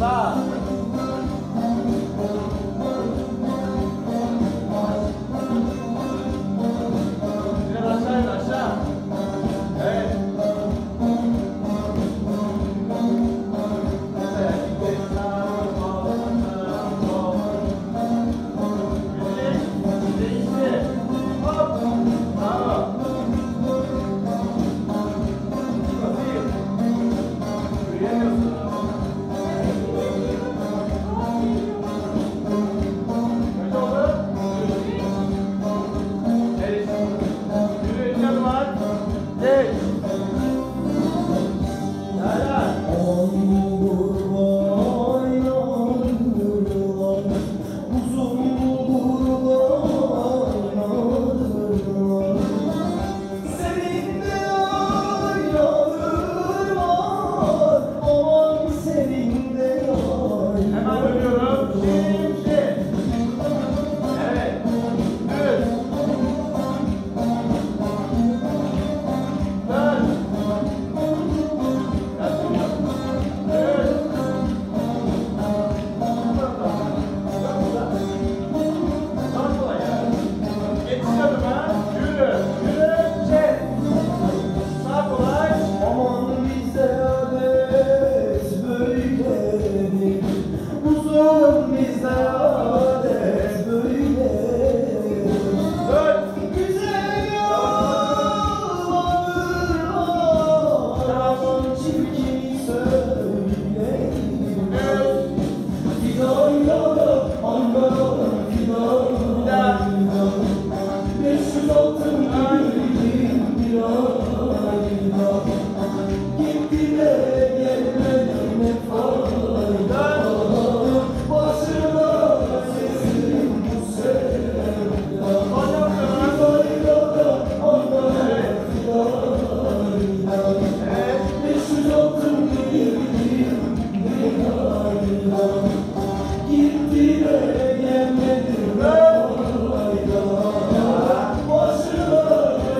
사.